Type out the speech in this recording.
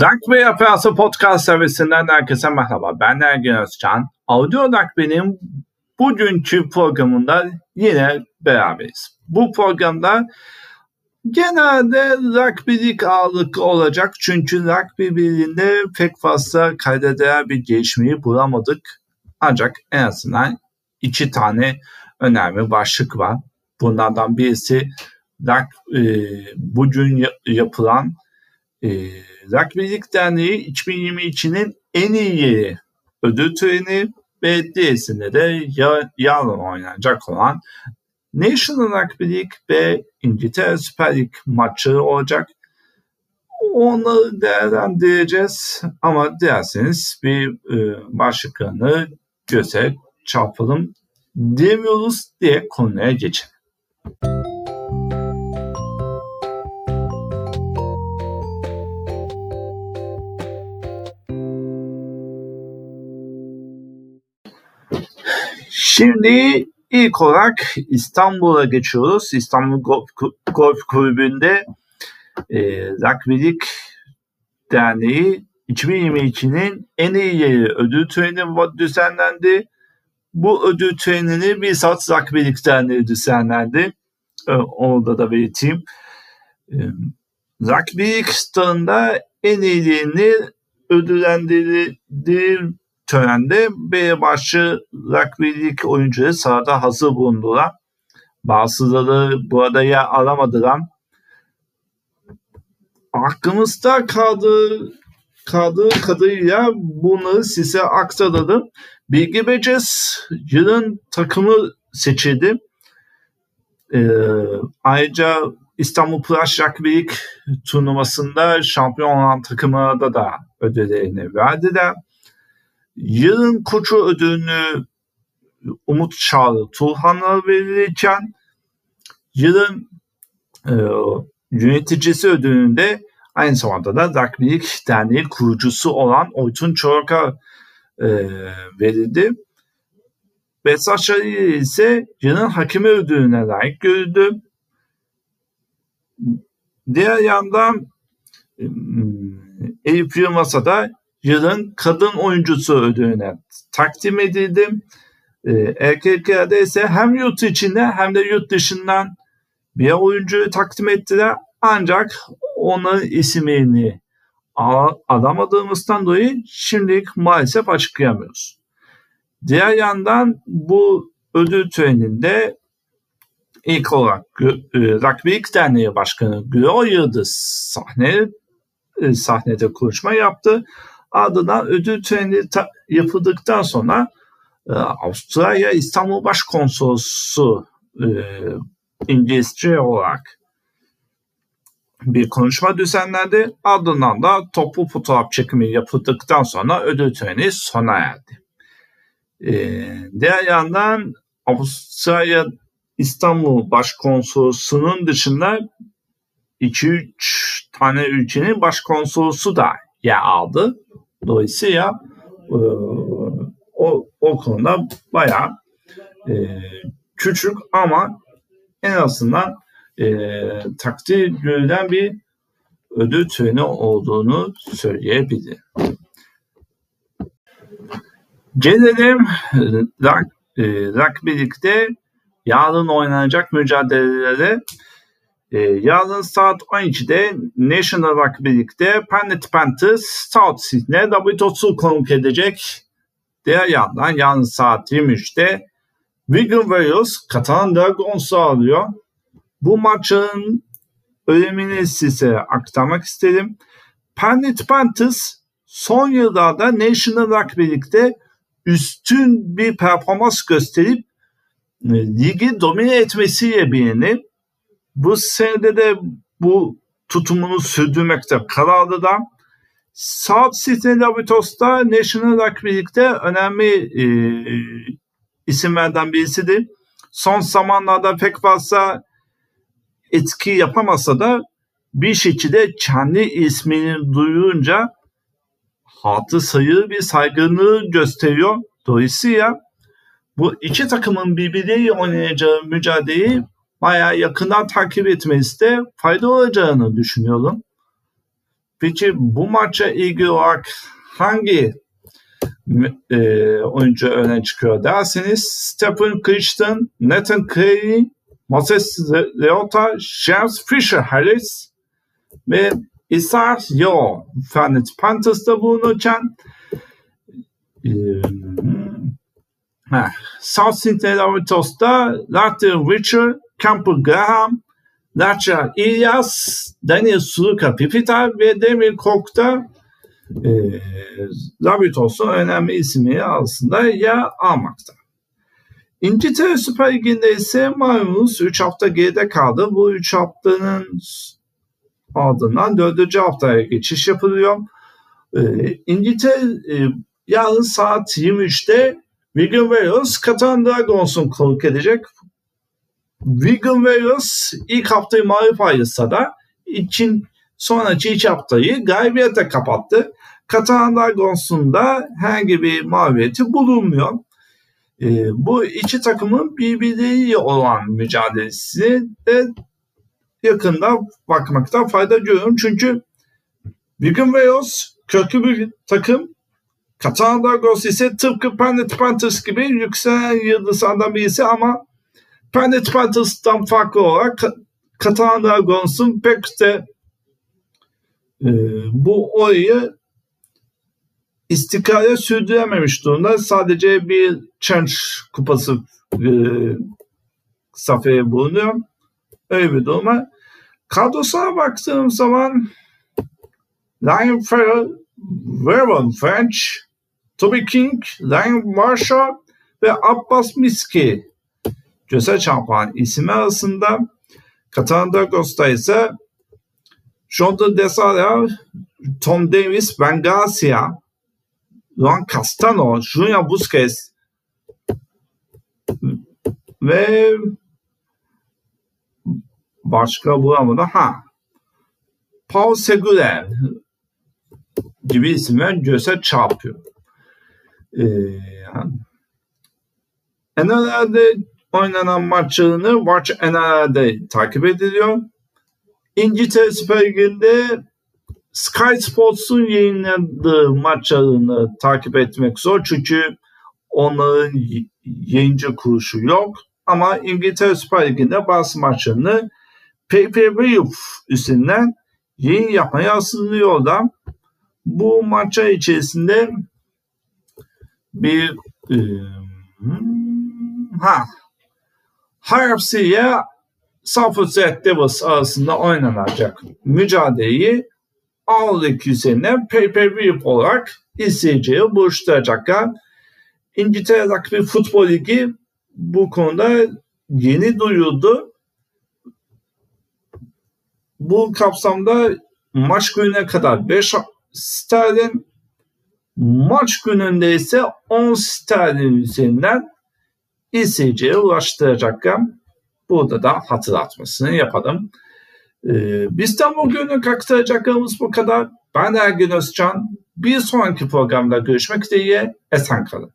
Rugby Yapası Podcast servisinden herkese merhaba. Ben Ergin Özcan. Audio Rugby'nin bugünkü programında yine beraberiz. Bu programda genelde rugbylik ağırlıklı olacak. Çünkü rugby birliğinde pek fazla kaydeder bir gelişmeyi bulamadık. Ancak en azından iki tane önemli başlık var. Bunlardan birisi e, bugün yapılan e, Rugbylik Derneği 2022'nin en iyi yeri ödül töreni ve diğerisinde de yarın oynanacak olan National Rugby League ve İngiltere Süper Lig maçları olacak. Onları değerlendireceğiz ama dilerseniz bir e, başlıklarını göze çarpalım demiyoruz diye konuya geçelim. Şimdi ilk olarak İstanbul'a geçiyoruz. İstanbul Golf, Golf Kulübü'nde e, Rugby'lik Derneği 2022'nin en iyi ödül töreni düzenlendi. Bu ödül törenini bir saat Rugby'lik Derneği düzenlendi. E, onu da belirteyim. E, Rugby'lik starında en iyiliğini ödüllendirildiği törende B başlı rugby'lik oyuncuları sahada hazır bulundular. Bazıları bu arada yer alamadılar. Aklımızda kaldığı, kaldığı kadarıyla bunu size aktaralım. Bilgi Beces yılın takımı seçildi. Ee, ayrıca İstanbul Flash Rugby turnuvasında şampiyon olan takımına da ödüllerini verdiler. Yılın koçu ödülünü Umut Çağrı Turhan'a verilirken yılın e, yöneticisi ödülünde aynı zamanda da Rugby'lik Derneği kurucusu olan Oytun Çoruk'a e, verildi. Besat Şahir ise yılın hakemi ödülüne layık görüldü. Diğer yandan e, Eyüp Yılmaz'a da yılın kadın oyuncusu ödülüne takdim edildi. E, erkeklerde ise hem yurt içinde hem de yurt dışından bir oyuncuyu takdim ettiler. Ancak onun isimini alamadığımızdan dolayı şimdilik maalesef açıklayamıyoruz. Diğer yandan bu ödül töreninde ilk olarak e, Rugby Derneği Başkanı Gürol Yıldız sahne, e, sahnede konuşma yaptı. Ardından ödül töreni ta- yapıldıktan sonra e, Avustralya İstanbul Başkonsolosu e, İngilizce olarak bir konuşma düzenlendi. Ardından da toplu fotoğraf çekimi yapıldıktan sonra ödül töreni sona erdi. E, diğer yandan Avustralya İstanbul Başkonsolosu'nun dışında 2-3 tane ülkenin başkonsolosu da yer aldı. Dolayısıyla e, o, o konuda bayağı e, küçük ama en azından e, takdir görülen bir ödül töreni olduğunu söyleyebilirim. Gelelim rak, e, rugby'likte yarın oynanacak mücadelelere e, yarın saat 12'de National Rugby League'de Planet Panthers South Sydney WTO'su konuk edecek. Diğer yandan yarın saat 23'te Wigan Warriors Katalan Dragons'u alıyor. Bu maçın önemini size aktarmak istedim. Planet Panthers son yıllarda National Rugby League'de üstün bir performans gösterip e, ligi domine etmesiyle bilinir bu senede de bu tutumunu sürdürmekte kararlı da South Sydney Labutos'ta National Rugby League'de önemli e, isimlerden birisidir. Son zamanlarda pek fazla etki yapamasa da bir şekilde kendi ismini duyunca hatı sayı bir saygınlığı gösteriyor. Dolayısıyla bu iki takımın birbiriyle oynayacağı mücadeleyi bayağı yakından takip etmesi de fayda olacağını düşünüyorum. Peki bu maça ilgili olarak hangi e, oyuncu öne çıkıyor derseniz Stephen Christian, Nathan Crane, Moses Leota, James Fisher Harris ve Isaac Yo Fernet Panthers'ta bulunurken e, heh, South Sydney Lavatos'ta Latin Richard, Campbell Graham, Lacha İlyas, Daniel Suluka Pipita ve Demir Kok'ta e, Labitos'un önemli ismi aslında yer almakta. İngiltere Süper Ligi'nde ise malumunuz 3 hafta geride kaldı. Bu 3 haftanın ardından 4. haftaya geçiş yapılıyor. Ee, İngiltere e, yarın saat 23'te Wigan Warriors Katan Dragons'un konuk edecek. Wigan Warriors ilk haftayı mağlup ayrılsa da için sonraki iki haftayı galibiyete kapattı. Katan Dragons'un da herhangi bir mağlubiyeti bulunmuyor. E, bu iki takımın birbirleriyle olan mücadelesi de yakında bakmakta fayda görüyorum. Çünkü Wigan Wales köklü bir takım. Katan Dragons ise tıpkı Planet Panthers gibi yükselen yıldızlardan birisi ama Planet Panthers'tan farklı olarak Katan Dragons'un pek de e, bu olayı istikrara sürdürememiş durumda. Sadece bir Challenge kupası e, safhaya bulunuyor. Öyle bir duruma. Kadrosuna baktığım zaman Ryan Farrell, Vernon French, Toby King, Ryan Marshall ve Abbas Miski göze çarpan isim arasında Katan Dragos'ta ise Jonathan Desala, Tom Davis, Ben Garcia, Juan Castano, Junior Busquets ve başka bulamadı. Ha. Paul Seguler gibi isimler göze çarpıyor. Ee, NRL'de oynanan maçlarını Watch NRL'de takip ediliyor. İngiltere Süper Ligi'nde Sky Sports'un yayınladığı maçlarını takip etmek zor çünkü onların yayıncı kuruşu yok. Ama İngiltere Süper Ligi'nde bazı maçlarını pay-per-view üstünden yayın yapmaya asılıyorlar. Bu maça içerisinde bir e, ha HFC ile Southwest Devils arasında oynanacak mücadeleyi Ağlık üzerinden pay-per-view olarak izleyiciyi buluşturacaklar. İngiltere'deki bir futbol ligi bu konuda yeni duyuldu. Bu kapsamda maç gününe kadar 5 sterlin, maç gününde ise 10 sterlin üzerinden izleyiciye ulaştıracaklar. Burada da hatırlatmasını yapalım. Ee, bizden bugünlük aktaracaklarımız bu kadar. Ben Ergin Özcan. Bir sonraki programda görüşmek dileğiyle esen kalın.